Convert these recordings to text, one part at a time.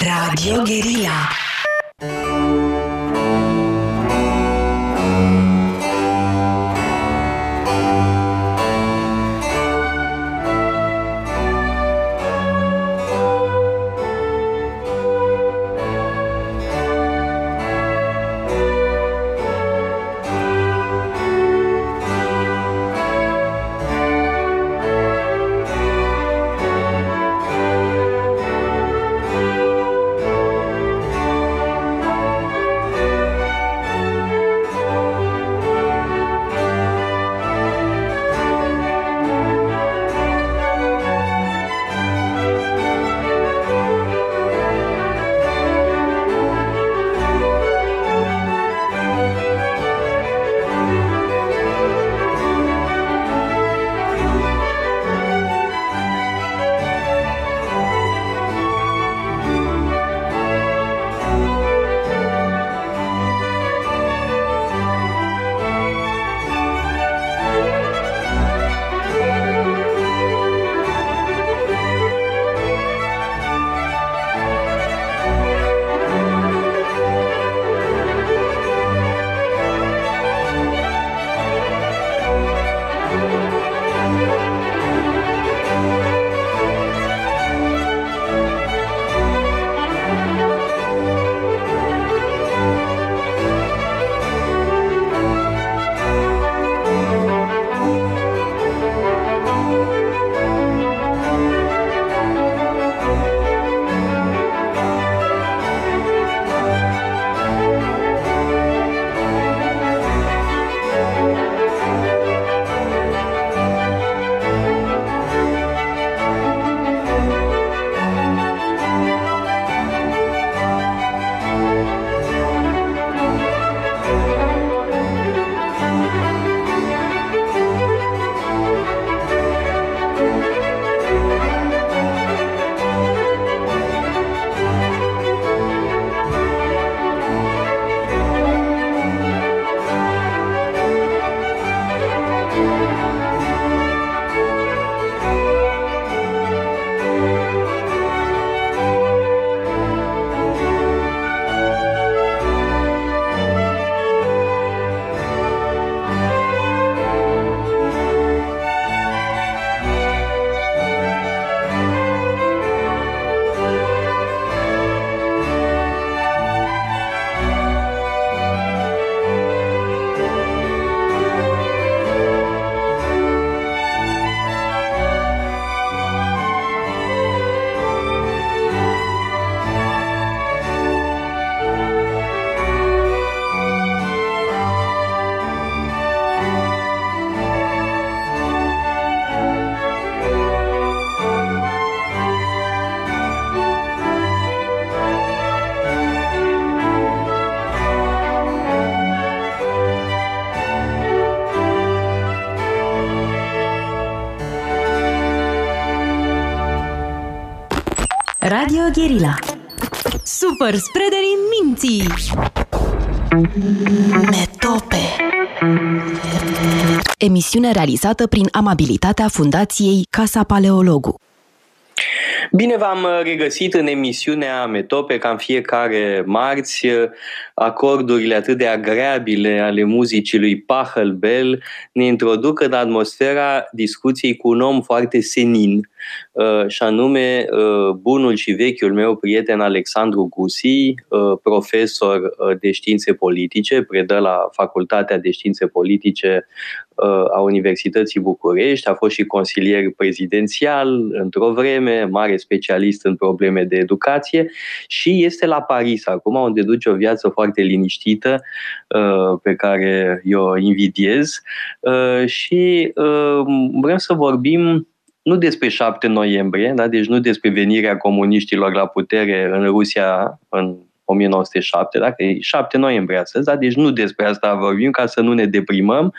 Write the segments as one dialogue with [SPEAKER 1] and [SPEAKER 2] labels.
[SPEAKER 1] Radio Guerilla.
[SPEAKER 2] Radio Guerilla. Super spreaderii minții. Metope. Emisiune realizată prin amabilitatea Fundației Casa Paleologu.
[SPEAKER 3] Bine v-am regăsit în emisiunea Metope, ca în fiecare marți, acordurile atât de agreabile ale muzicii lui Pahel Bell ne introduc în atmosfera discuției cu un om foarte senin, Uh, și anume uh, bunul și vechiul meu prieten Alexandru Gusi, uh, profesor de științe politice, predă la Facultatea de Științe Politice a Universității București, a fost și consilier prezidențial într-o vreme, mare specialist în probleme de educație și este la Paris acum, unde duce o viață foarte liniștită pe care eu invidiez și vrem să vorbim nu despre 7 noiembrie, da? deci nu despre venirea comuniștilor la putere în Rusia în 1907, dacă e 7 noiembrie astăzi, da? deci nu despre asta vorbim ca să nu ne deprimăm.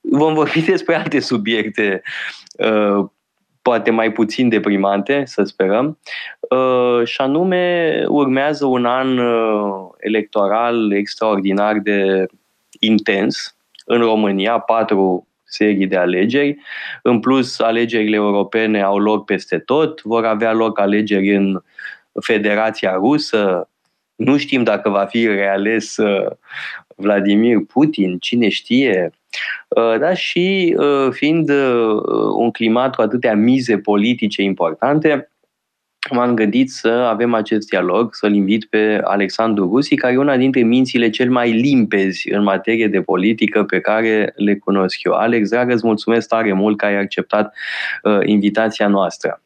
[SPEAKER 3] Vom vorbi despre alte subiecte uh, poate mai puțin deprimante, să sperăm, uh, și anume urmează un an uh, electoral extraordinar de intens în România, patru serii de alegeri. În plus, alegerile europene au loc peste tot, vor avea loc alegeri în Federația Rusă, nu știm dacă va fi reales Vladimir Putin, cine știe, dar și fiind un climat cu atâtea mize politice importante, m-am gândit să avem acest dialog, să-l invit pe Alexandru Rusi, care e una dintre mințile cel mai limpezi în materie de politică pe care le cunosc eu. Alex, dragă, îți mulțumesc tare mult că ai acceptat uh, invitația noastră.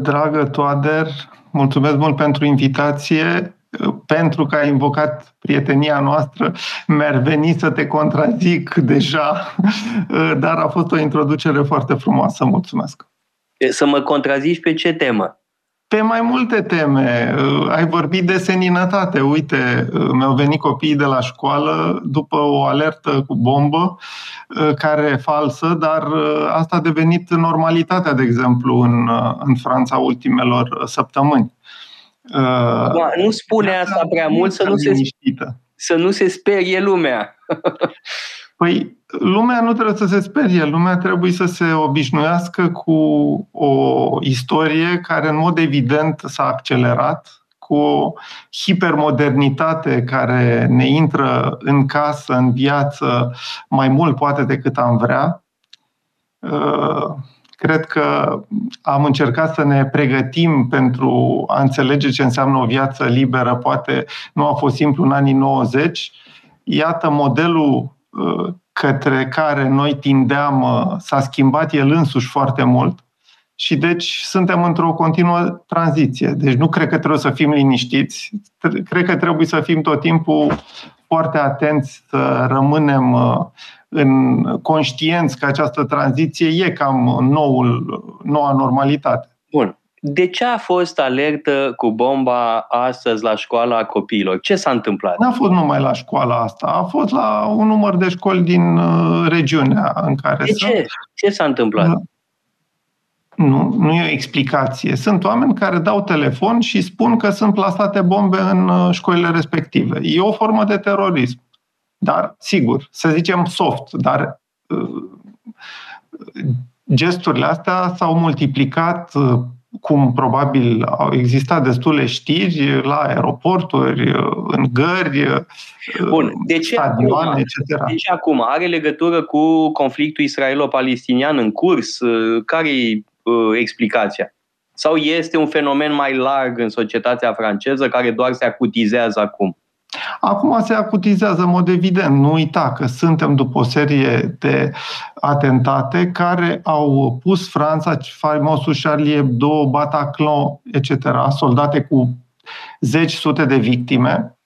[SPEAKER 4] Dragă Toader, mulțumesc mult pentru invitație pentru că ai invocat prietenia noastră, mi-ar veni să te contrazic deja, dar a fost o introducere foarte frumoasă. Mulțumesc!
[SPEAKER 3] Să mă contrazici pe ce temă?
[SPEAKER 4] Pe mai multe teme. Ai vorbit de seninătate. Uite, mi-au venit copiii de la școală după o alertă cu bombă, care e falsă, dar asta a devenit normalitatea, de exemplu, în, în Franța ultimelor săptămâni.
[SPEAKER 3] Acum, nu spune asta prea mult să nu, se, să nu se sperie lumea.
[SPEAKER 4] Păi, lumea nu trebuie să se sperie, lumea trebuie să se obișnuiască cu o istorie care, în mod evident, s-a accelerat, cu o hipermodernitate care ne intră în casă, în viață, mai mult poate decât am vrea. Uh, cred că am încercat să ne pregătim pentru a înțelege ce înseamnă o viață liberă. Poate nu a fost simplu în anii 90. Iată modelul uh, către care noi tindeam uh, s-a schimbat el însuși foarte mult și deci suntem într-o continuă tranziție. Deci nu cred că trebuie să fim liniștiți, cred că trebuie să fim tot timpul foarte atenți să rămânem uh, în conștienți că această tranziție e cam noul, noua normalitate.
[SPEAKER 3] Bun. De ce a fost alertă cu bomba astăzi la școala copiilor? Ce s-a întâmplat?
[SPEAKER 4] N-a fost numai la școala asta, a fost la un număr de școli din uh, regiunea în care
[SPEAKER 3] De
[SPEAKER 4] sunt.
[SPEAKER 3] ce? Ce s-a întâmplat? Uh,
[SPEAKER 4] nu, nu e o explicație. Sunt oameni care dau telefon și spun că sunt plasate bombe în uh, școlile respective. E o formă de terorism. Dar, sigur, să zicem soft, dar gesturile astea s-au multiplicat cum probabil au existat destule știri la aeroporturi, în gări,
[SPEAKER 3] Bun. De ce
[SPEAKER 4] stadioane,
[SPEAKER 3] acum,
[SPEAKER 4] etc.
[SPEAKER 3] De ce acum? Are legătură cu conflictul israelo-palestinian în curs? Care e uh, explicația? Sau este un fenomen mai larg în societatea franceză care doar se acutizează acum?
[SPEAKER 4] Acum se acutizează în mod evident. Nu uita că suntem după o serie de atentate care au pus Franța, faimosul Charlie Hebdo, Bataclan, etc., soldate cu zeci sute de victime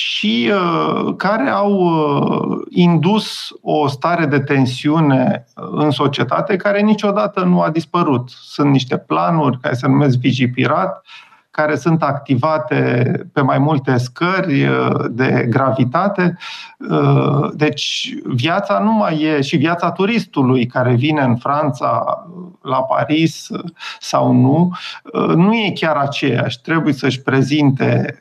[SPEAKER 4] și uh, care au uh, indus o stare de tensiune în societate care niciodată nu a dispărut. Sunt niște planuri care se numesc Vigipirat, care sunt activate pe mai multe scări uh, de gravitate. Uh, deci viața nu mai e și viața turistului care vine în Franța, la Paris sau nu, uh, nu e chiar aceeași. Trebuie să-și prezinte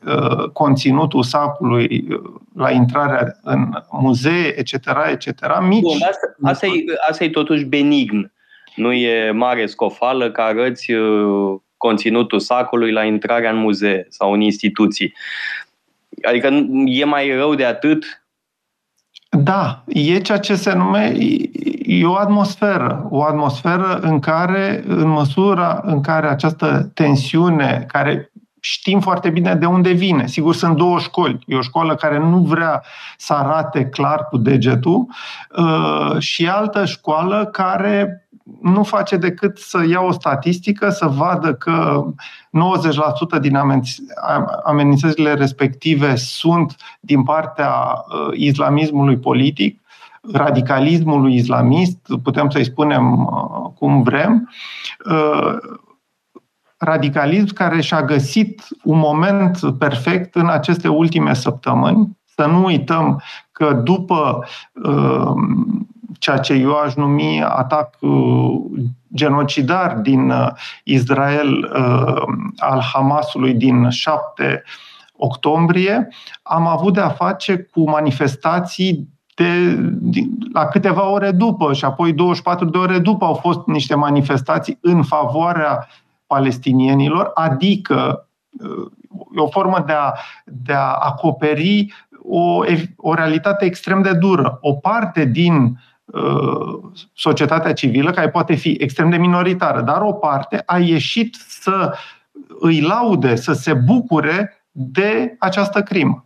[SPEAKER 4] conținutul sacului la intrarea în muzee, etc., etc. Mici.
[SPEAKER 3] Bun, asta, asta, e, asta e totuși benign. Nu e mare scofală că arăți conținutul sacului la intrarea în muzee sau în instituții. Adică e mai rău de atât?
[SPEAKER 4] Da, e ceea ce se numește e o atmosferă, o atmosferă în care, în măsura în care această tensiune, care știm foarte bine de unde vine. Sigur, sunt două școli. E o școală care nu vrea să arate clar cu degetul uh, și altă școală care nu face decât să ia o statistică, să vadă că 90% din amenințările respective sunt din partea uh, islamismului politic, radicalismului islamist, putem să-i spunem uh, cum vrem, uh, radicalism care și-a găsit un moment perfect în aceste ultime săptămâni. Să nu uităm că după ceea ce eu aș numi atac uh, genocidar din uh, Israel uh, al Hamasului din 7 octombrie, am avut de a face cu manifestații de, de, la câteva ore după și apoi 24 de ore după au fost niște manifestații în favoarea palestinienilor, adică o formă de a, de a acoperi o, o realitate extrem de dură. O parte din uh, societatea civilă, care poate fi extrem de minoritară, dar o parte a ieșit să îi laude, să se bucure de această crimă.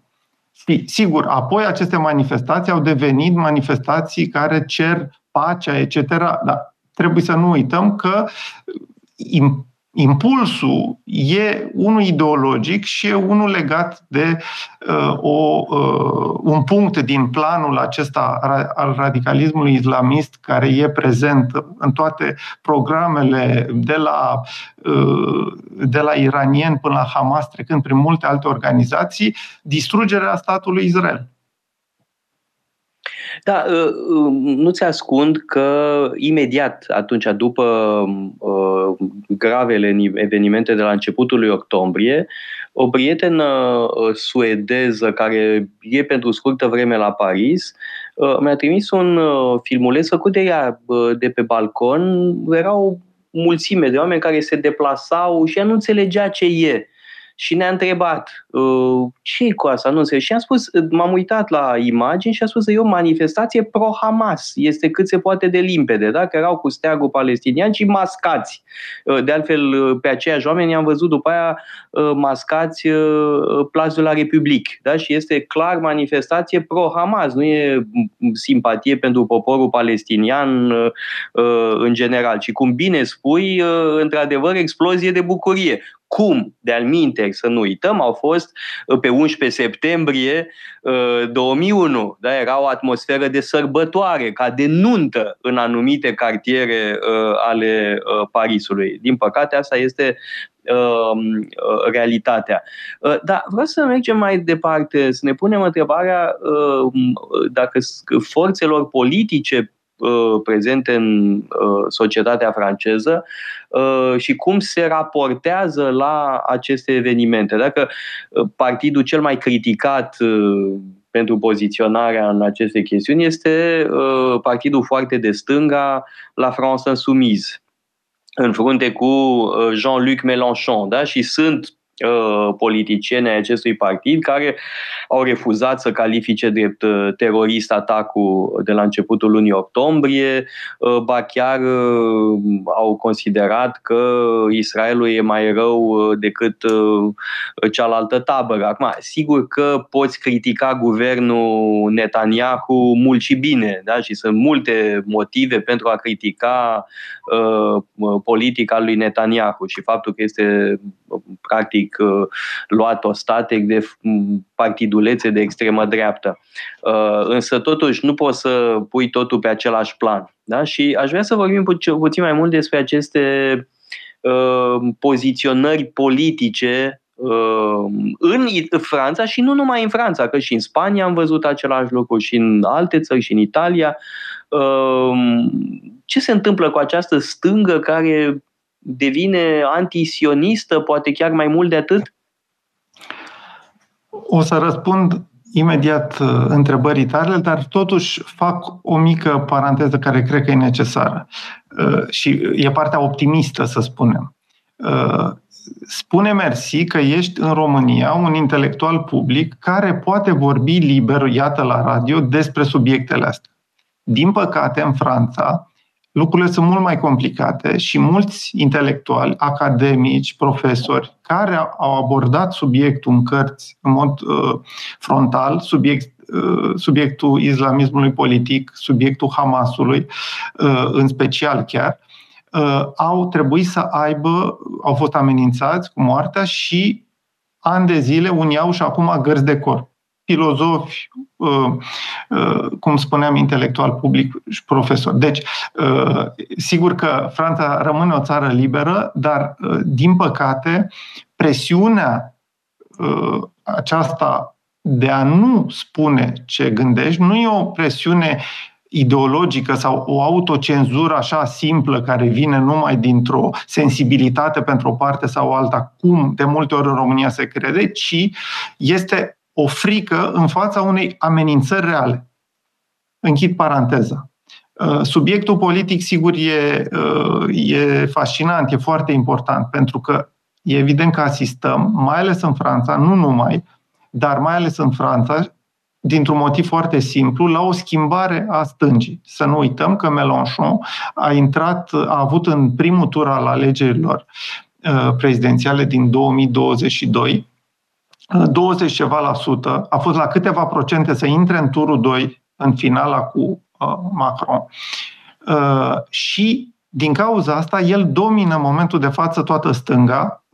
[SPEAKER 4] Sigur, apoi aceste manifestații au devenit manifestații care cer pacea, etc. Dar trebuie să nu uităm că impulsul e unul ideologic și e unul legat de uh, o, uh, un punct din planul acesta al radicalismului islamist care e prezent în toate programele de la, uh, de la iranien până la Hamas, trecând prin multe alte organizații, distrugerea statului Israel.
[SPEAKER 3] Da, ă, ă, nu ți ascund că imediat atunci, după ă, gravele evenimente de la începutul lui octombrie, o prietenă suedeză care e pentru scurtă vreme la Paris mi-a trimis un filmuleț făcut de ea de pe balcon. Erau mulțime de oameni care se deplasau și ea nu înțelegea ce e și ne-a întrebat uh, ce e cu asta, nu înțeleg. Și am spus, m-am uitat la imagini și a spus că e o manifestație pro-Hamas. Este cât se poate de limpede, da? că erau cu steagul palestinian și mascați. Uh, de altfel, uh, pe aceiași oameni am văzut după aia mascați plazul la Republic. Da? Și este clar manifestație pro-Hamas, nu e simpatie pentru poporul palestinian în general. Și cum bine spui, într-adevăr, explozie de bucurie cum, de-al minte, să nu uităm, au fost uh, pe 11 septembrie 2001. Uh, da? Era o atmosferă de sărbătoare, ca de nuntă în anumite cartiere uh, ale Parisului. Din păcate, asta este um, realitatea. Dar vreau să mergem mai departe, să ne punem întrebarea dacă forțelor politice Uh, prezente în uh, societatea franceză uh, și cum se raportează la aceste evenimente. Dacă partidul cel mai criticat pentru poziționarea în aceste chestiuni este partidul foarte de stânga, la France Insoumise, în frunte cu Jean-Luc Mélenchon, da? și sunt Uh, politicieni ai acestui partid care au refuzat să califice drept uh, terorist atacul de la începutul lunii octombrie, uh, ba chiar au considerat că Israelul e mai rău decât cealaltă tabără. Acum, sigur că poți critica guvernul Netanyahu mult și bine, da? și sunt multe motive pentru a critica uh, politica lui Netanyahu și faptul că este practic practic uh, luat ostatec de partidulețe de extremă dreaptă. Uh, însă totuși nu poți să pui totul pe același plan. Da? Și aș vrea să vorbim pu- puțin mai mult despre aceste uh, poziționări politice în Franța și nu numai în Franța, că și în Spania am văzut același lucru și în alte țări și în Italia. Ce se întâmplă cu această stângă care devine antisionistă, poate chiar mai mult de atât?
[SPEAKER 4] O să răspund imediat uh, întrebării tale, dar totuși fac o mică paranteză care cred că e necesară. Uh, și e partea optimistă, să spunem. Uh, spune mersi că ești în România un intelectual public care poate vorbi liber, iată la radio, despre subiectele astea. Din păcate, în Franța, lucrurile sunt mult mai complicate și mulți intelectuali, academici, profesori, care au abordat subiectul în cărți în mod uh, frontal, subiect, uh, subiectul islamismului politic, subiectul Hamasului, uh, în special chiar, uh, au trebuit să aibă, au fost amenințați cu moartea și ani de zile unii au și acum gărzi de corp filozofi, uh, uh, cum spuneam, intelectual public și profesor. Deci, uh, sigur că Franța rămâne o țară liberă, dar, din păcate, presiunea aceasta de a nu spune ce gândești nu e o presiune ideologică sau o autocenzură așa simplă care vine numai dintr-o sensibilitate pentru o parte sau alta, cum de multe ori în România se crede, ci este o frică în fața unei amenințări reale. Închid paranteza. Subiectul politic, sigur, e, e fascinant, e foarte important, pentru că e evident că asistăm, mai ales în Franța, nu numai, dar mai ales în Franța, dintr-un motiv foarte simplu, la o schimbare a stângii. Să nu uităm că Mélenchon a intrat, a avut în primul tur al alegerilor uh, prezidențiale din 2022 20 uh, ceva la sută, a fost la câteva procente să intre în turul 2, în finala cu uh, Macron. Și din cauza asta, el domină în momentul de față toată stânga,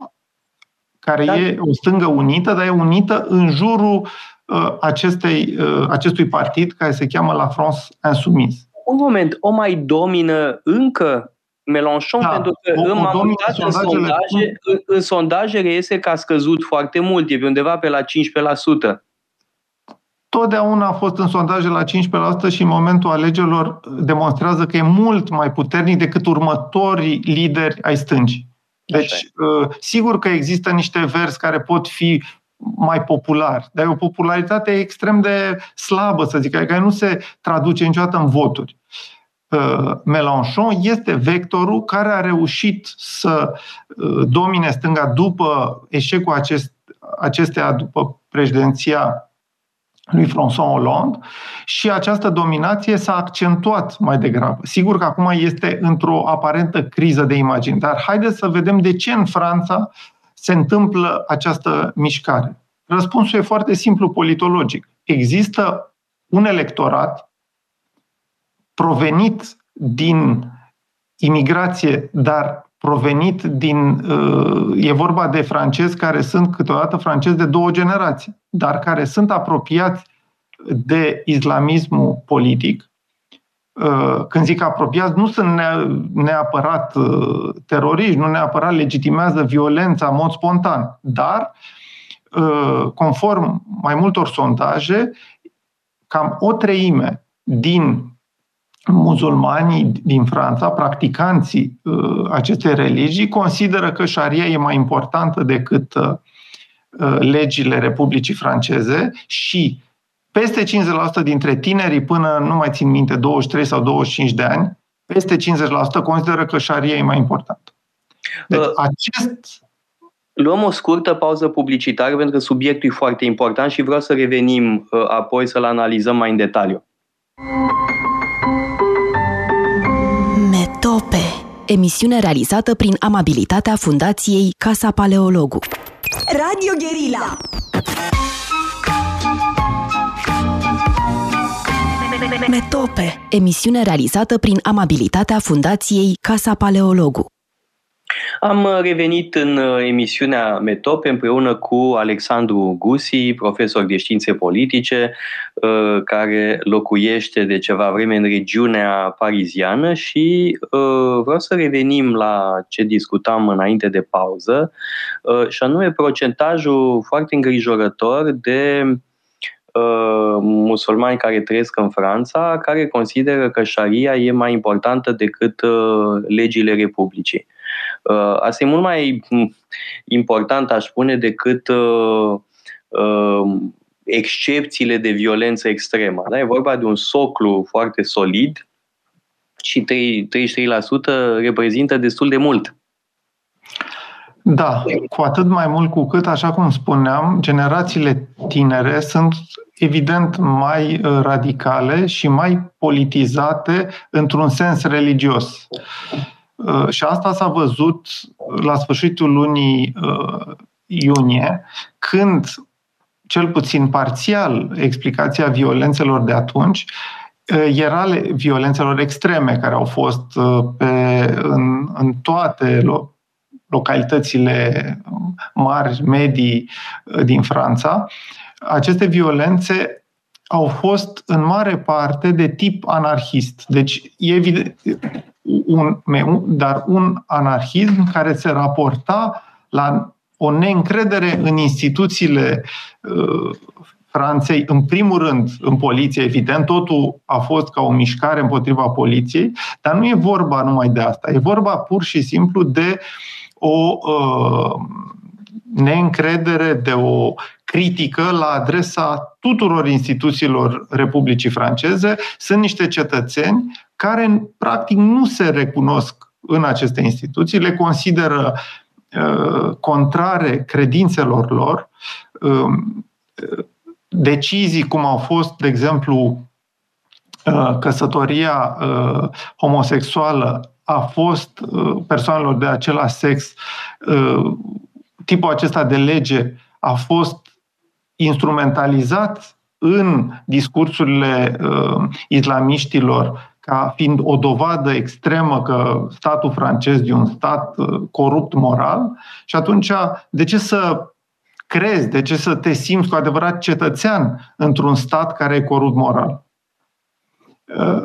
[SPEAKER 4] care da. e o stângă unită, dar e unită în jurul uh, acestei, uh, acestui partid care se cheamă La France Insoumise.
[SPEAKER 3] Un moment, o mai domină încă Mélenchon, da, pentru că o, o în, în, sondaje, în, în sondaje reiese că a scăzut foarte mult, e pe undeva pe la 15%
[SPEAKER 4] totdeauna a fost în sondaje la 15% și în momentul alegerilor demonstrează că e mult mai puternic decât următorii lideri ai stângii. Deci, uh, sigur că există niște verzi care pot fi mai populari, dar e o popularitate extrem de slabă, să zic, care nu se traduce niciodată în voturi. Uh, Mélenchon este vectorul care a reușit să uh, domine stânga după eșecul acest, acestea, după președinția lui François Hollande și această dominație s-a accentuat mai degrabă. Sigur că acum este într-o aparentă criză de imagine, dar haideți să vedem de ce în Franța se întâmplă această mișcare. Răspunsul e foarte simplu politologic. Există un electorat provenit din imigrație, dar provenit din. Uh, e vorba de francezi care sunt câteodată francezi de două generații dar care sunt apropiați de islamismul politic. Uh, când zic apropiați, nu sunt neapărat uh, teroriști, nu neapărat legitimează violența în mod spontan, dar, uh, conform mai multor sondaje, cam o treime din muzulmanii din Franța, practicanții acestei religii, consideră că șaria e mai importantă decât Uh, legile Republicii Franceze și peste 50% dintre tinerii până, nu mai țin minte, 23 sau 25 de ani, peste 50% consideră că șaria e mai important. Deci uh, acest...
[SPEAKER 3] Luăm o scurtă pauză publicitară pentru că subiectul e foarte important și vreau să revenim uh, apoi să-l analizăm mai în detaliu.
[SPEAKER 2] Metope Emisiune realizată prin amabilitatea Fundației Casa Paleologu. Radio Guerilla. Metope, emisiune realizată prin amabilitatea Fundației Casa Paleologu.
[SPEAKER 3] Am revenit în uh, emisiunea Metope împreună cu Alexandru Gusi, profesor de științe politice, uh, care locuiește de ceva vreme în regiunea pariziană și uh, vreau să revenim la ce discutam înainte de pauză, și anume procentajul foarte îngrijorător de musulmani care trăiesc în Franța, care consideră că șaria e mai importantă decât legile Republicii. Uh, asta e mult mai hm, important, aș spune, decât uh, uh, excepțiile de violență extremă. Da? E vorba de un soclu foarte solid și 33% reprezintă destul de mult.
[SPEAKER 4] Da, cu atât mai mult cu cât, așa cum spuneam, generațiile tinere sunt evident mai radicale și mai politizate într-un sens religios. Uh, și asta s-a văzut la sfârșitul lunii uh, iunie, când, cel puțin parțial, explicația violențelor de atunci uh, era violențelor extreme care au fost pe, în, în toate localitățile mari, medii din Franța. Aceste violențe au fost în mare parte de tip anarhist. Deci, e evident, un, dar un anarhism care se raporta la o neîncredere în instituțiile uh, Franței, în primul rând în poliție, evident, totul a fost ca o mișcare împotriva poliției, dar nu e vorba numai de asta, e vorba pur și simplu de o uh, neîncredere, de o critică la adresa tuturor instituțiilor Republicii Franceze. Sunt niște cetățeni care, practic, nu se recunosc în aceste instituții, le consideră uh, contrare credințelor lor. Uh, decizii cum au fost, de exemplu, uh, căsătoria uh, homosexuală a fost uh, persoanelor de același sex, uh, tipul acesta de lege a fost instrumentalizat în discursurile uh, islamiștilor ca fiind o dovadă extremă că statul francez e un stat uh, corupt moral și atunci de ce să crezi, de ce să te simți cu adevărat cetățean într-un stat care e corupt moral? Uh,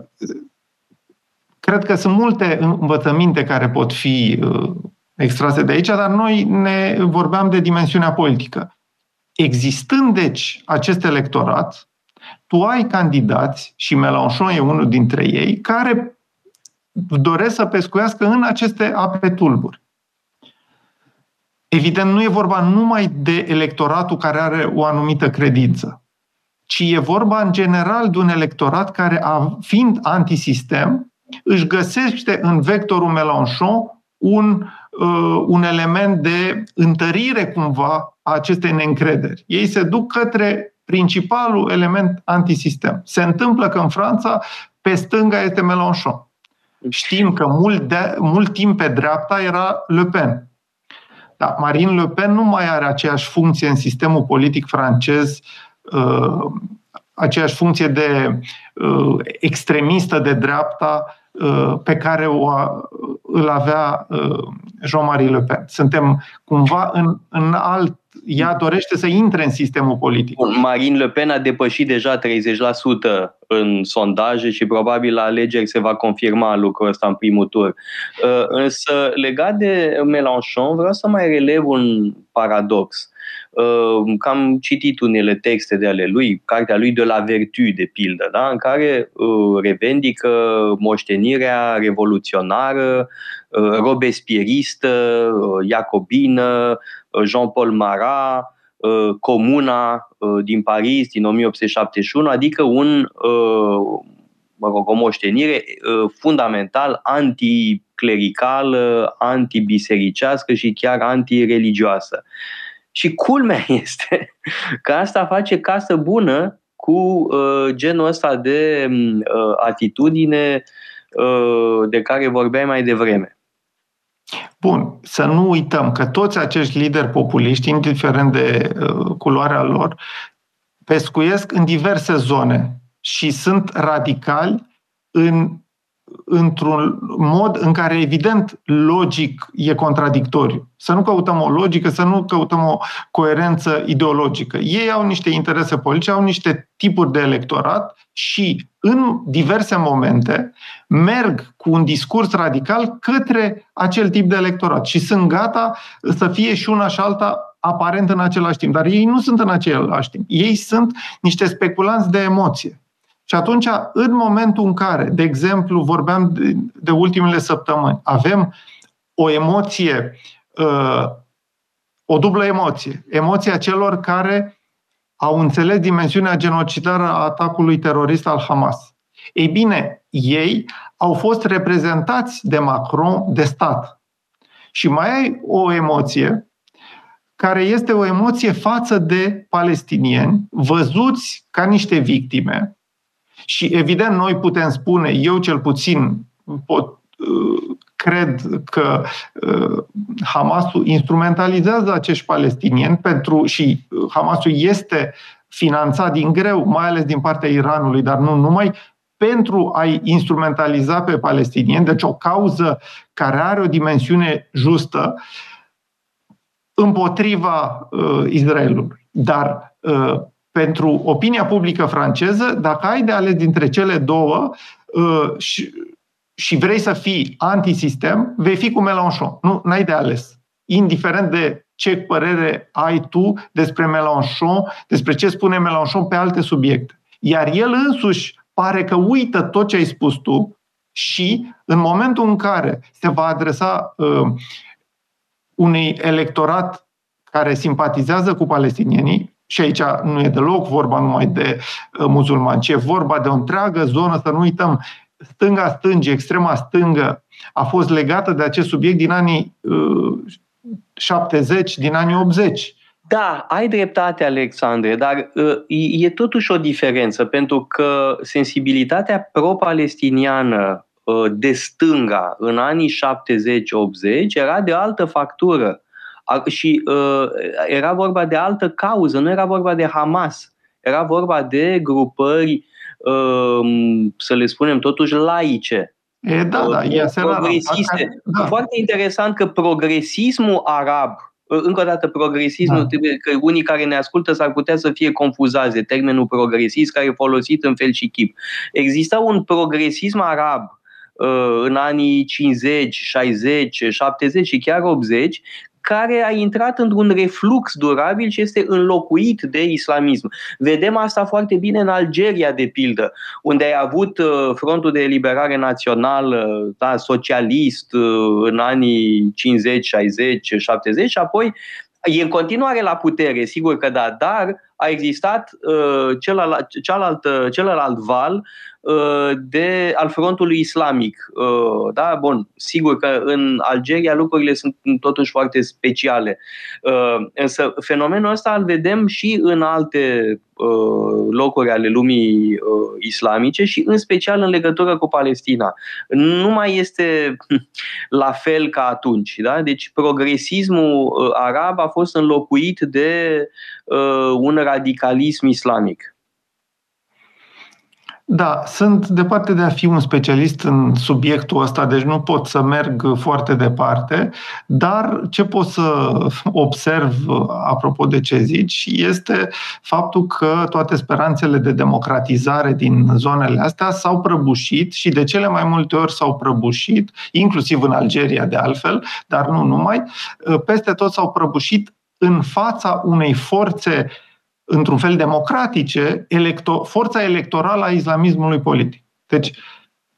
[SPEAKER 4] cred că sunt multe învățăminte care pot fi uh, extrase de aici, dar noi ne vorbeam de dimensiunea politică. Existând, deci, acest electorat, tu ai candidați, și Mélenchon e unul dintre ei, care doresc să pescuiască în aceste ape tulburi. Evident, nu e vorba numai de electoratul care are o anumită credință, ci e vorba în general de un electorat care, fiind antisistem, își găsește în vectorul Mélenchon un, uh, un element de întărire cumva a acestei neîncrederi. Ei se duc către principalul element antisistem. Se întâmplă că în Franța, pe stânga este Mélenchon. Știm că mult, de, mult timp pe dreapta era Le Pen. Dar Marine Le Pen nu mai are aceeași funcție în sistemul politic francez, uh, aceeași funcție de uh, extremistă de dreapta uh, pe care o, îl avea uh, Jean-Marie Le Pen. Suntem cumva în, în alt ea dorește să intre în sistemul politic.
[SPEAKER 3] Bun, Marine Le Pen a depășit deja 30% în sondaje și probabil la alegeri se va confirma lucrul ăsta în primul tur. Uh, însă, legat de Mélenchon, vreau să mai relev un paradox. Uh, am citit unele texte de ale lui, cartea lui de la Vertu, de pildă, da? în care uh, revendică moștenirea revoluționară, robespieristă, iacobină, Jean-Paul Marat, Comuna din Paris din 1871, adică un, mă rog, o moștenire fundamental anticlericală, antibisericească și chiar antireligioasă. Și culmea este că asta face casă bună cu uh, genul ăsta de uh, atitudine uh, de care vorbeai mai devreme.
[SPEAKER 4] Bun, să nu uităm că toți acești lideri populiști, indiferent de uh, culoarea lor, pescuiesc în diverse zone și sunt radicali în într-un mod în care, evident, logic e contradictoriu. Să nu căutăm o logică, să nu căutăm o coerență ideologică. Ei au niște interese politice, au niște tipuri de electorat și, în diverse momente, merg cu un discurs radical către acel tip de electorat și sunt gata să fie și una și alta aparent în același timp. Dar ei nu sunt în același timp. Ei sunt niște speculanți de emoție. Și atunci, în momentul în care, de exemplu, vorbeam de, de ultimele săptămâni, avem o emoție, uh, o dublă emoție, emoția celor care au înțeles dimensiunea genocidară a atacului terorist al Hamas. Ei bine, ei au fost reprezentați de Macron de stat. Și mai ai o emoție care este o emoție față de palestinieni, văzuți ca niște victime, și evident, noi putem spune, eu cel puțin pot, uh, cred că uh, Hamasul instrumentalizează acești palestinieni pentru și uh, Hamasul este finanțat din greu, mai ales din partea Iranului, dar nu numai, pentru a-i instrumentaliza pe palestinieni, deci o cauză care are o dimensiune justă împotriva uh, Israelului. Dar uh, pentru opinia publică franceză, dacă ai de ales dintre cele două uh, și, și vrei să fii antisistem, vei fi cu Mélenchon. Nu, n-ai de ales. Indiferent de ce părere ai tu despre Mélenchon, despre ce spune Mélenchon pe alte subiecte. Iar el însuși pare că uită tot ce ai spus tu și în momentul în care se va adresa uh, unui electorat care simpatizează cu palestinienii, și aici nu e deloc vorba numai de uh, musulmani, ci e vorba de o întreagă zonă, să nu uităm, stânga stângi, extrema stângă, a fost legată de acest subiect din anii uh, 70, din anii 80.
[SPEAKER 3] Da, ai dreptate, Alexandre, dar uh, e totuși o diferență, pentru că sensibilitatea pro-palestiniană uh, de stânga în anii 70-80 era de altă factură și uh, era vorba de altă cauză, nu era vorba de Hamas, era vorba de grupări, să le spunem totuși, laice.
[SPEAKER 4] E, da, da, e
[SPEAKER 3] progresiste. Da. Foarte interesant că progresismul arab încă o dată, progresismul, da. trebuie, că unii care ne ascultă s-ar putea să fie confuzați de termenul progresist care e folosit în fel și chip. Exista un progresism arab uh, în anii 50, 60, 70 și chiar 80, care a intrat într-un reflux durabil și este înlocuit de islamism. Vedem asta foarte bine în Algeria, de pildă, unde ai avut uh, frontul de eliberare național da, socialist uh, în anii 50, 60, 70 și apoi E în continuare la putere, sigur că da, dar a existat uh, celălalt, cealalt, celălalt val uh, de, al frontului islamic. Uh, da, bun, sigur că în Algeria lucrurile sunt totuși foarte speciale. Uh, însă fenomenul ăsta îl vedem și în alte uh, locuri ale lumii uh, islamice și în special în legătură cu Palestina. Nu mai este la fel ca atunci. Da? Deci progresismul uh, arab a fost înlocuit de uh, un radicalism islamic.
[SPEAKER 4] Da, sunt departe de a fi un specialist în subiectul ăsta, deci nu pot să merg foarte departe, dar ce pot să observ apropo de ce zici este faptul că toate speranțele de democratizare din zonele astea s-au prăbușit și de cele mai multe ori s-au prăbușit, inclusiv în Algeria de altfel, dar nu numai, peste tot s-au prăbușit în fața unei forțe într-un fel democratice, electo- forța electorală a islamismului politic. Deci,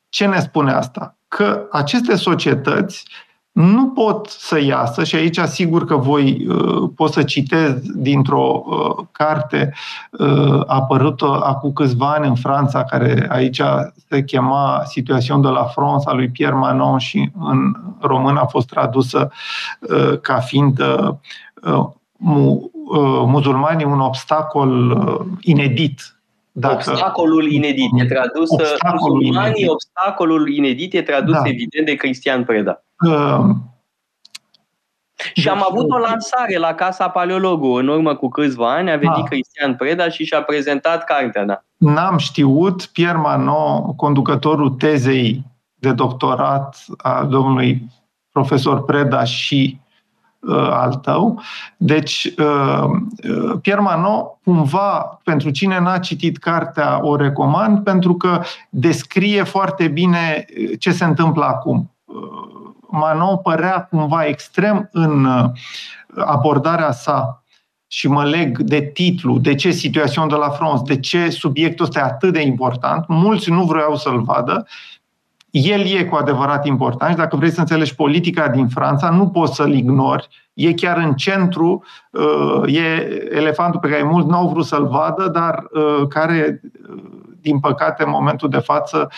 [SPEAKER 4] ce ne spune asta? Că aceste societăți nu pot să iasă, și aici sigur că voi uh, pot să citez dintr-o uh, carte uh, apărută acum câțiva ani în Franța, care aici se chema Situation de la France a lui Pierre Manon și în român a fost tradusă uh, ca fiind uh, uh mu, uh, muzulmanii un obstacol uh, inedit.
[SPEAKER 3] Dacă... Obstacolul inedit e tradus, obstacolul musulmanii, inedit. obstacolul inedit e tradus da. evident de Cristian Preda. Uh, și am deci, avut o lansare la Casa Paleologu în urmă cu câțiva ani, a venit da. Cristian Preda și și-a prezentat cartea. Da.
[SPEAKER 4] N-am știut, Pierre Manot, conducătorul tezei de doctorat a domnului profesor Preda și Uh, al tău. Deci, uh, uh, Pierre Manot, cumva, pentru cine n-a citit cartea, o recomand, pentru că descrie foarte bine ce se întâmplă acum. Manot părea cumva extrem în abordarea sa și mă leg de titlu, de ce situația de la France, de ce subiectul ăsta e atât de important. Mulți nu vreau să-l vadă el e cu adevărat important și dacă vrei să înțelegi politica din Franța, nu poți să-l ignori. E chiar în centru, uh, e elefantul pe care mulți nu au vrut să-l vadă, dar uh, care, uh, din păcate, în momentul de față,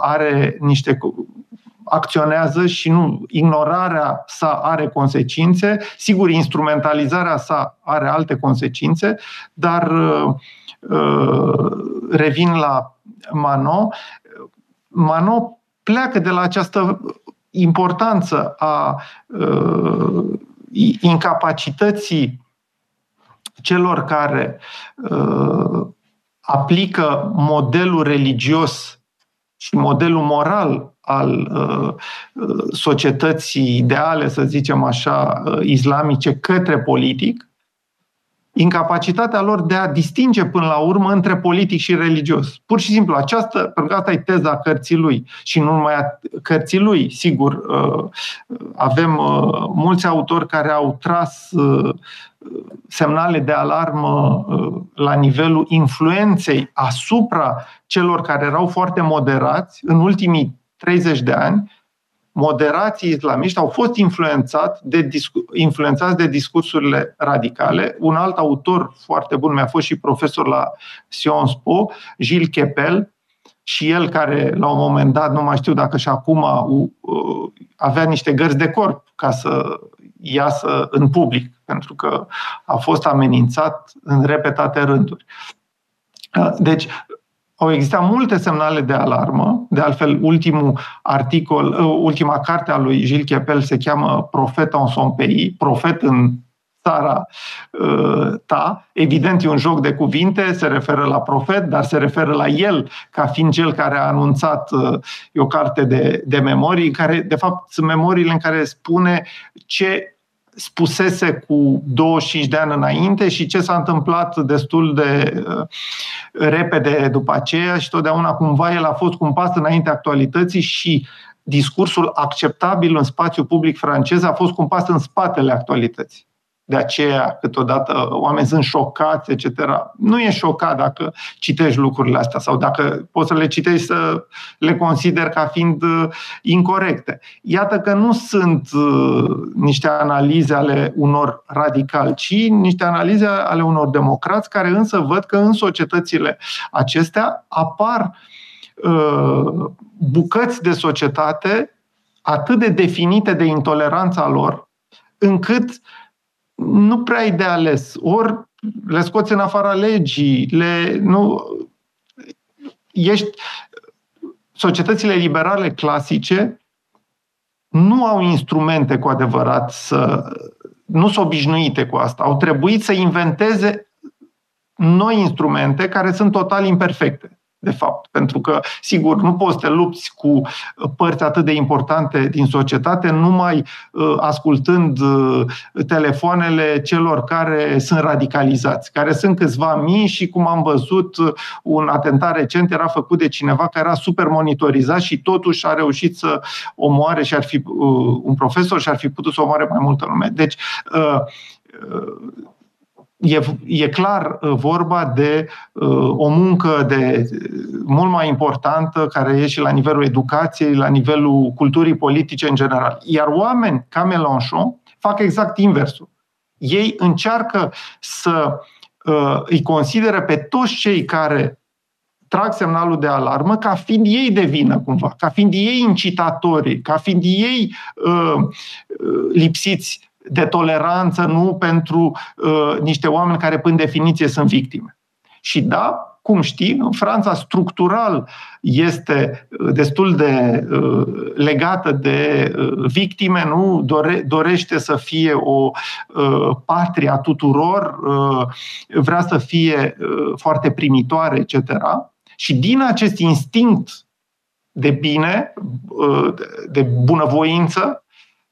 [SPEAKER 4] are niște acționează și nu, ignorarea sa are consecințe, sigur, instrumentalizarea sa are alte consecințe, dar revin la Mano, Mano pleacă de la această importanță a uh, incapacității celor care uh, aplică modelul religios și modelul moral al uh, societății ideale, să zicem așa, uh, islamice către politic, incapacitatea lor de a distinge până la urmă între politic și religios. Pur și simplu, această, pentru că asta e teza cărții lui și nu numai a cărții lui, sigur, uh, avem uh, mulți autori care au tras uh, semnale de alarmă la nivelul influenței asupra celor care erau foarte moderați în ultimii 30 de ani, moderații islamiști au fost influențat de discu- influențați de discursurile radicale. Un alt autor foarte bun mi-a fost și profesor la Sciences Po, Gilles Kepel, și el care la un moment dat, nu mai știu dacă și acum avea niște gărzi de corp ca să iasă în public, pentru că a fost amenințat în repetate rânduri. Deci, au existat multe semnale de alarmă. De altfel, ultimul articol, uh, ultima carte a lui Gilles Chepel se cheamă Profet en son pays, profet în țara uh, ta. Evident, e un joc de cuvinte, se referă la profet, dar se referă la el ca fiind cel care a anunțat uh, e o carte de, de memorii, care, de fapt, sunt memoriile în care spune ce spusese cu 25 de ani înainte și ce s-a întâmplat destul de uh, repede după aceea și totdeauna cumva el a fost cu un pas înainte actualității și discursul acceptabil în spațiu public francez a fost cu un pas în spatele actualității. De aceea, câteodată, oamenii sunt șocați, etc. Nu e șocat dacă citești lucrurile astea sau dacă poți să le citești să le consider ca fiind uh, incorrecte. Iată că nu sunt uh, niște analize ale unor radicali, ci niște analize ale unor democrați care însă văd că în societățile acestea apar uh, bucăți de societate atât de definite de intoleranța lor, încât uh, nu prea ai de ales. Ori le scoți în afara legii, le, nu, ești, societățile liberale clasice nu au instrumente cu adevărat să. nu sunt obișnuite cu asta. Au trebuit să inventeze noi instrumente care sunt total imperfecte de fapt. Pentru că, sigur, nu poți să te lupți cu uh, părți atât de importante din societate numai uh, ascultând uh, telefoanele celor care sunt radicalizați, care sunt câțiva mii și, cum am văzut, un atentat recent era făcut de cineva care era super monitorizat și totuși a reușit să omoare și ar fi un profesor și ar fi putut să omoare mai multă lume. Deci, e, e clar uh, vorba de uh, o muncă de mult mai importantă care e și la nivelul educației, la nivelul culturii politice în general. Iar oameni ca Mélenchon fac exact inversul. Ei încearcă să uh, îi consideră pe toți cei care trag semnalul de alarmă ca fiind ei de vină cumva, ca fiind ei incitatorii, ca fiind ei uh, uh lipsiți de toleranță, nu pentru uh, niște oameni care, prin definiție, sunt victime. Și da, cum știi, în Franța structural este uh, destul de uh, legată de uh, victime, nu Dore, dorește să fie o uh, patria tuturor, uh, vrea să fie uh, foarte primitoare, etc. Și din acest instinct de bine, uh, de bunăvoință,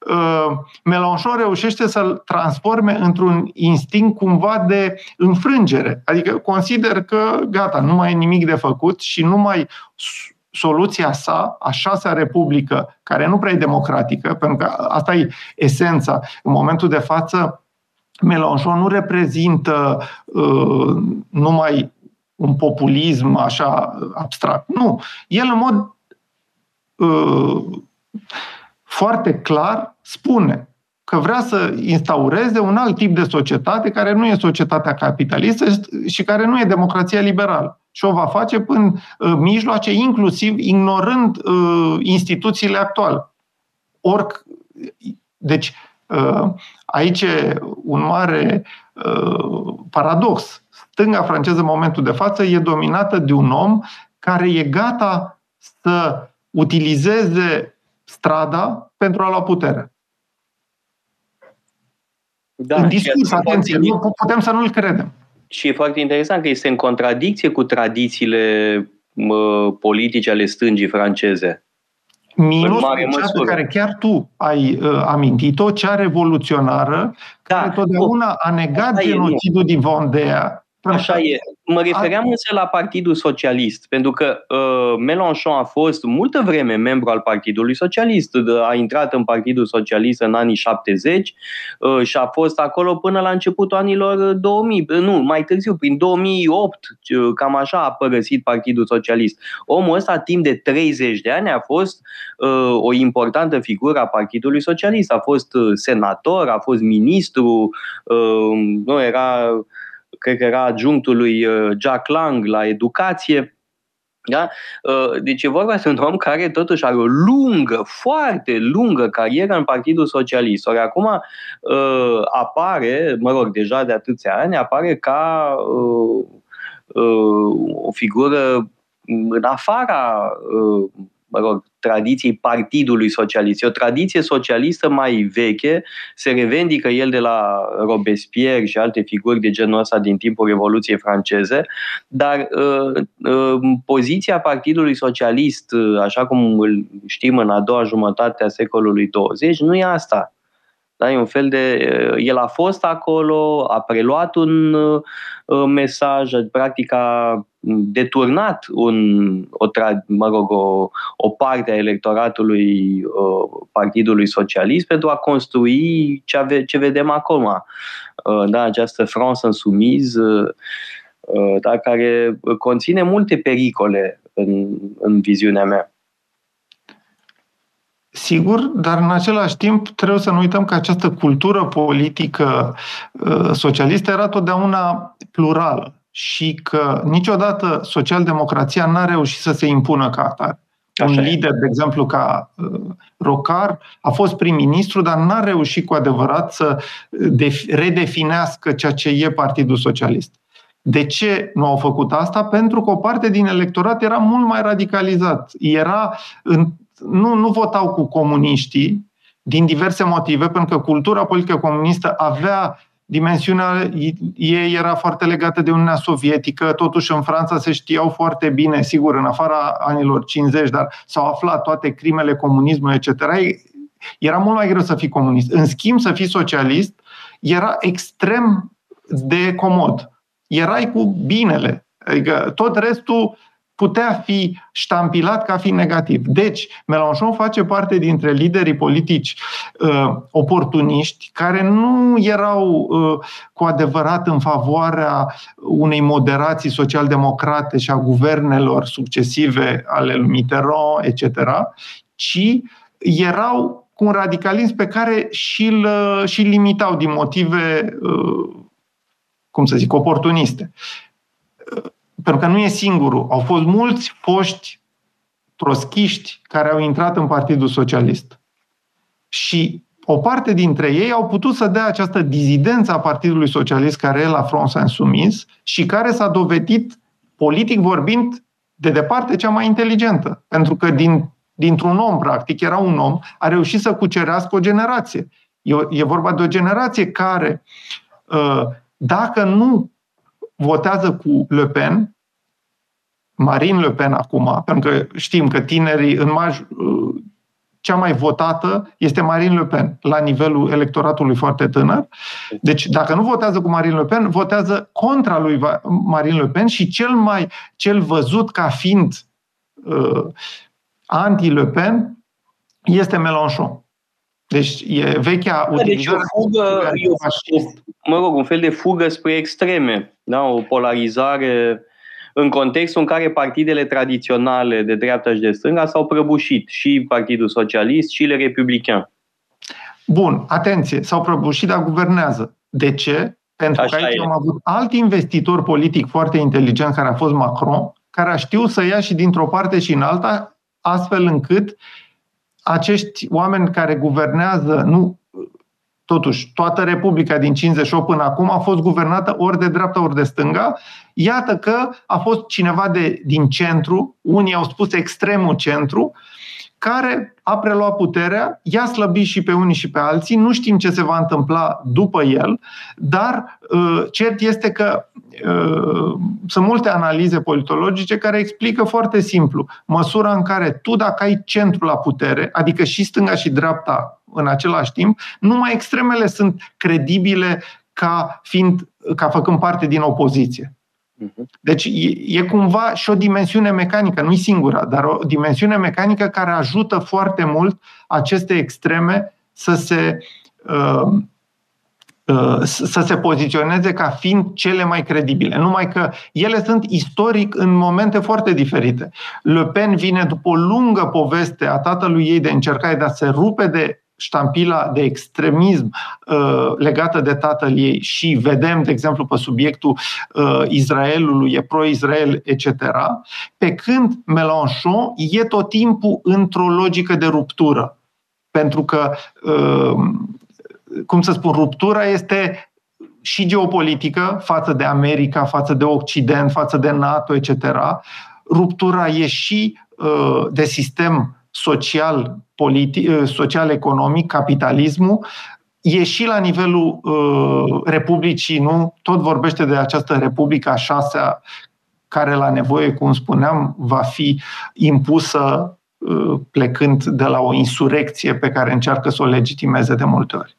[SPEAKER 4] Uh, Mélenchon reușește să-l transforme într-un instinct cumva de înfrângere. Adică consider că gata, nu mai e nimic de făcut și numai soluția sa, a șasea republică, care nu prea e democratică, pentru că asta e esența. În momentul de față, Mélenchon nu reprezintă uh, numai un populism așa abstract. Nu. El în mod uh, foarte clar spune că vrea să instaureze un alt tip de societate care nu e societatea capitalistă și care nu e democrația liberală. Și o va face până uh, mijloace, inclusiv ignorând uh, instituțiile actuale. Oric, deci, uh, aici e un mare uh, paradox. Stânga franceză în momentul de față e dominată de un om care e gata să utilizeze strada pentru a lua putere. Da, în discurs, atenție, nu putem să nu-l credem.
[SPEAKER 3] Și e foarte interesant că este în contradicție cu tradițiile mă, politice ale stângii franceze.
[SPEAKER 4] Minus cea pe care chiar tu ai uh, amintit-o, cea revoluționară, da, care totdeauna a negat genocidul din Vendea
[SPEAKER 3] Așa e. Mă refeream însă la Partidul Socialist, pentru că uh, Mélenchon a fost multă vreme membru al Partidului Socialist, a intrat în Partidul Socialist în anii 70 uh, și a fost acolo până la începutul anilor 2000, uh, nu, mai târziu, prin 2008, uh, cam așa a părăsit Partidul Socialist. Omul ăsta, timp de 30 de ani, a fost uh, o importantă figură a Partidului Socialist. A fost uh, senator, a fost ministru, uh, nu era cred că era adjunctul lui uh, Jack Lang la educație. Da? Uh, deci e vorba de un om care totuși are o lungă, foarte lungă carieră în Partidul Socialist. Ori acum uh, apare, mă rog, deja de atâția ani, apare ca o figură în afara mă rog, tradiției Partidului Socialist. E o tradiție socialistă mai veche, se revendică el de la Robespierre și alte figuri de genul ăsta din timpul Revoluției franceze, dar uh, uh, poziția Partidului Socialist, uh, așa cum îl știm în a doua jumătate a secolului 20, nu e asta. Da? E un fel de. Uh, el a fost acolo, a preluat un uh, mesaj, practic a deturnat un, o, mă rog, o, o parte a electoratului uh, Partidului Socialist pentru a construi ce, ave, ce vedem acum. Uh, da, această France insoumise, uh, da, care conține multe pericole în, în viziunea mea.
[SPEAKER 4] Sigur, dar în același timp trebuie să nu uităm că această cultură politică socialistă era totdeauna plurală și că niciodată socialdemocrația n-a reușit să se impună ca atare. Așa un lider, de exemplu, ca uh, Rocar, a fost prim-ministru, dar n-a reușit cu adevărat să def- redefinească ceea ce e Partidul Socialist. De ce nu au făcut asta? Pentru că o parte din electorat era mult mai radicalizat. Era în, nu, nu votau cu comuniștii din diverse motive, pentru că cultura politică comunistă avea dimensiunea ei era foarte legată de Uniunea Sovietică, totuși în Franța se știau foarte bine, sigur, în afara anilor 50, dar s-au aflat toate crimele comunismului, etc. Era mult mai greu să fii comunist. În schimb, să fii socialist era extrem de comod. Erai cu binele. Adică tot restul putea fi ștampilat ca fiind negativ. Deci, Mélenchon face parte dintre liderii politici uh, oportuniști care nu erau uh, cu adevărat în favoarea unei moderații social-democrate și a guvernelor succesive ale lui Mitterrand, etc., ci erau cu un radicalism pe care și-l, și limitau din motive, uh, cum să zic, oportuniste pentru că nu e singurul. Au fost mulți foști troschiști care au intrat în Partidul Socialist. Și o parte dintre ei au putut să dea această dizidență a Partidului Socialist care e la France Insoumise și care s-a dovedit, politic vorbind, de departe cea mai inteligentă. Pentru că din, dintr-un om, practic, era un om, a reușit să cucerească o generație. E, e vorba de o generație care, uh, dacă nu votează cu Le Pen, Marine Le Pen acum, pentru că știm că tinerii în maj, cea mai votată este Marine Le Pen, la nivelul electoratului foarte tânăr. Deci, dacă nu votează cu Marine Le Pen, votează contra lui Marine Le Pen și cel mai cel văzut ca fiind uh, anti-Le Pen este Mélenchon. Deci e vechea
[SPEAKER 3] da, deci o fugă, o, mă rog, un fel de fugă spre extreme, da? o polarizare în contextul în care partidele tradiționale de dreapta și de stânga s-au prăbușit, și Partidul Socialist și le Republican.
[SPEAKER 4] Bun, atenție, s-au prăbușit, dar guvernează. De ce? Pentru Așa că aici e. am avut alt investitor politic foarte inteligent, care a fost Macron, care a știut să ia și dintr-o parte și în alta, astfel încât acești oameni care guvernează, nu, totuși, toată Republica din 58 până acum a fost guvernată ori de dreapta, ori de stânga. Iată că a fost cineva de, din centru, unii au spus extremul centru, care a preluat puterea, i-a slăbit și pe unii și pe alții, nu știm ce se va întâmpla după el, dar uh, cert este că uh, sunt multe analize politologice care explică foarte simplu măsura în care tu, dacă ai centru la putere, adică și stânga și dreapta în același timp, numai extremele sunt credibile ca, fiind, ca făcând parte din opoziție. Mhm. Deci e, e cumva și o dimensiune mecanică, nu-i singura, dar o dimensiune mecanică care ajută foarte mult aceste extreme să se, uh, uh, să se poziționeze ca fiind cele mai credibile. Numai că ele sunt istoric în momente foarte diferite. Le Pen vine după o lungă poveste a tatălui ei de încercare de a se rupe de ștampila de extremism uh, legată de tatăl ei și vedem, de exemplu, pe subiectul uh, Israelului, e pro-Israel, etc., pe când Mélenchon e tot timpul într-o logică de ruptură. Pentru că, uh, cum să spun, ruptura este și geopolitică față de America, față de Occident, față de NATO, etc. Ruptura e și uh, de sistem social, politi- uh, social-economic, capitalismul, e și la nivelul uh, Republicii, nu? Tot vorbește de această Republică a șasea, care la nevoie, cum spuneam, va fi impusă uh, plecând de la o insurecție pe care încearcă să o legitimeze de multe ori.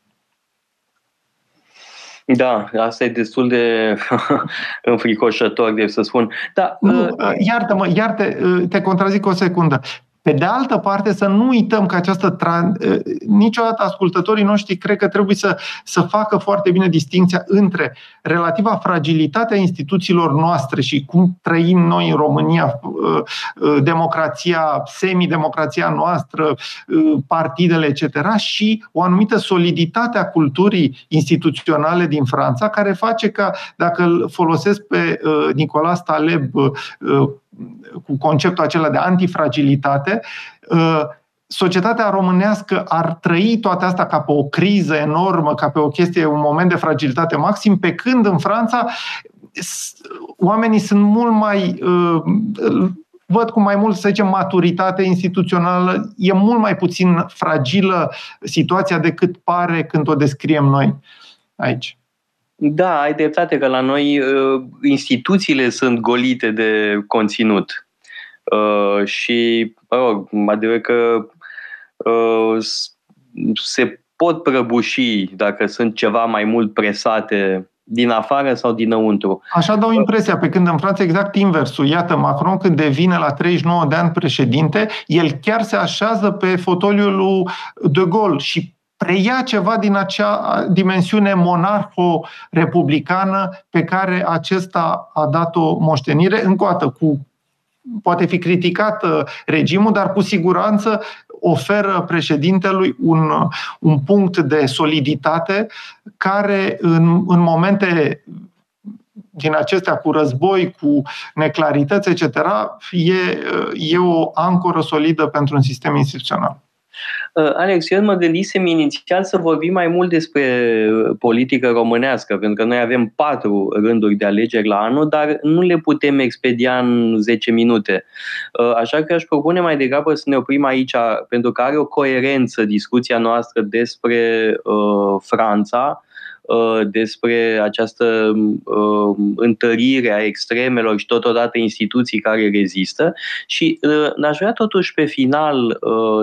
[SPEAKER 3] Da, asta e destul de înfricoșător, de să spun. Da,
[SPEAKER 4] nu, uh, iartă-mă, iartă, uh, te contrazic o secundă. Pe de altă parte, să nu uităm că această. Tra- ă, niciodată ascultătorii noștri cred că trebuie să, să facă foarte bine distinția între relativa fragilitatea instituțiilor noastre și cum trăim noi în România, ă, ă, democrația, semidemocrația noastră, partidele, etc., și o anumită soliditate a culturii instituționale din Franța, care face ca, dacă îl folosesc pe Nicolas Taleb cu conceptul acela de antifragilitate, uh, societatea românească ar trăi toate astea ca pe o criză enormă, ca pe o chestie, un moment de fragilitate maxim, pe când în Franța oamenii sunt mult mai uh, văd cu mai mult, să zicem, maturitate instituțională, e mult mai puțin fragilă situația decât pare când o descriem noi aici.
[SPEAKER 3] Da, ai dreptate că la noi uh, instituțiile sunt golite de conținut. Uh, și, mă rog, adică că uh, se pot prăbuși dacă sunt ceva mai mult presate din afară sau dinăuntru.
[SPEAKER 4] Așa dau impresia, pe când în Franța exact inversul. Iată, Macron când devine la 39 de ani președinte, el chiar se așează pe fotoliul lui De Gaulle și preia ceva din acea dimensiune monarho-republicană pe care acesta a dat-o moștenire, încă o dată, cu poate fi criticat regimul, dar cu siguranță oferă președintelui un, un punct de soliditate care în, în momente din acestea cu război, cu neclarități, etc., e, e o ancoră solidă pentru un sistem instituțional.
[SPEAKER 3] Uh, Alex, eu mă gândisem inițial să vorbim mai mult despre uh, politică românească, pentru că noi avem patru rânduri de alegeri la anul, dar nu le putem expedia în 10 minute. Uh, așa că aș propune mai degrabă să ne oprim aici, pentru că are o coerență discuția noastră despre Franța, Uh, despre această uh, întărire a extremelor și totodată instituții care rezistă. Și uh, aș vrea totuși pe final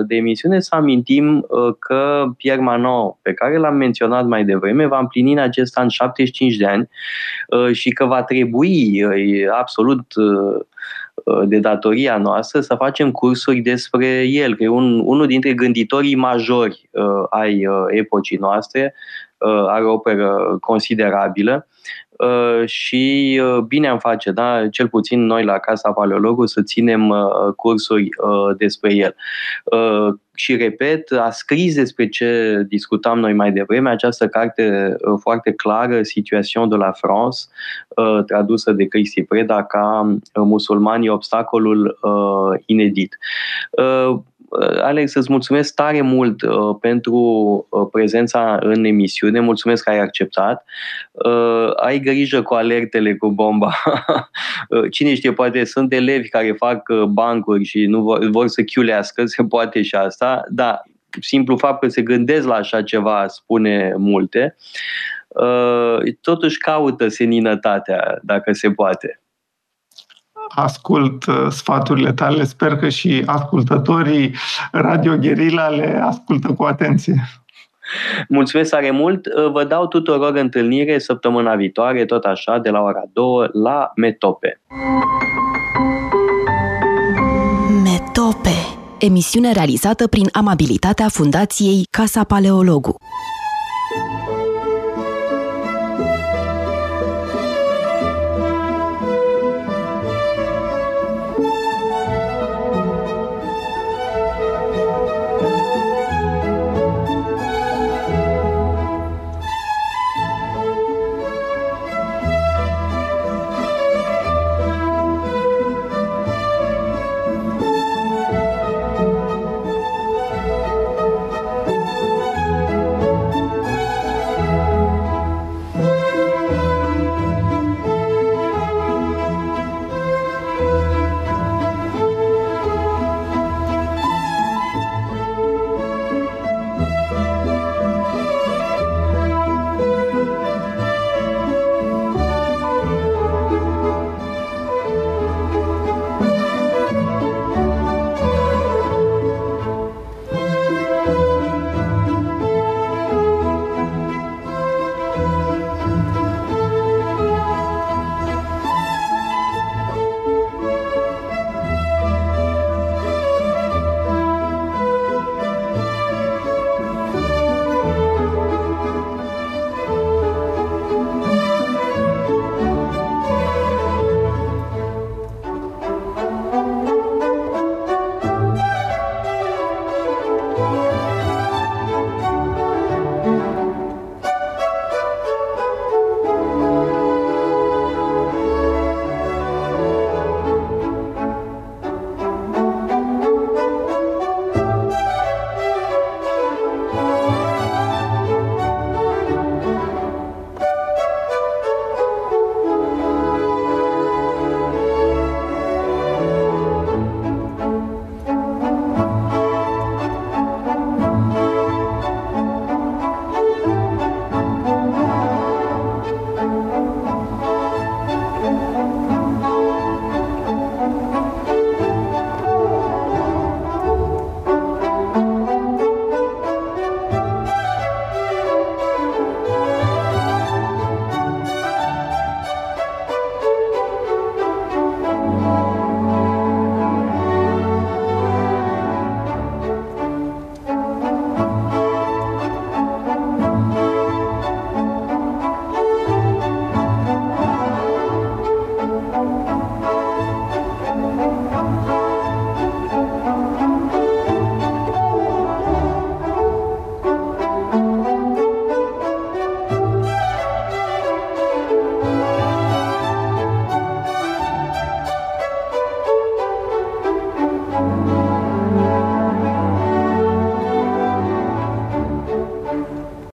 [SPEAKER 3] de emisiune să amintim că Pierre Manot, pe care l-am menționat mai devreme, va împlini în acest an 75 de ani și că va trebui absolut de datoria noastră să facem cursuri despre el, că e un, unul dintre gânditorii majori uh, ai uh, epocii noastre, Uh, are o operă considerabilă uh, și uh, bine am face, da? cel puțin noi la Casa Paleologu, să ținem cursuri despre el. Și repet, a scris despre ce discutam noi mai devreme, această carte foarte clară, Situation de la France, tradusă de Cristi Preda ca musulmanii obstacolul inedit. Uh, Alex, îți mulțumesc tare mult uh, pentru uh, prezența în emisiune, mulțumesc că ai acceptat. Uh, ai grijă cu alertele cu bomba. Uh, cine știe, poate sunt elevi care fac uh, bancuri și nu vor, vor să chiulească, se poate și asta, dar simplu fapt că se gândesc la așa ceva spune multe. Uh, totuși caută seninătatea, dacă se poate
[SPEAKER 4] ascult uh, sfaturile tale. Sper că și ascultătorii Radio Gherila le ascultă cu atenție.
[SPEAKER 3] Mulțumesc tare mult. Vă dau tuturor întâlnire săptămâna viitoare, tot așa, de la ora 2 la Metope.
[SPEAKER 2] Metope. Emisiune realizată prin amabilitatea Fundației Casa Paleologu.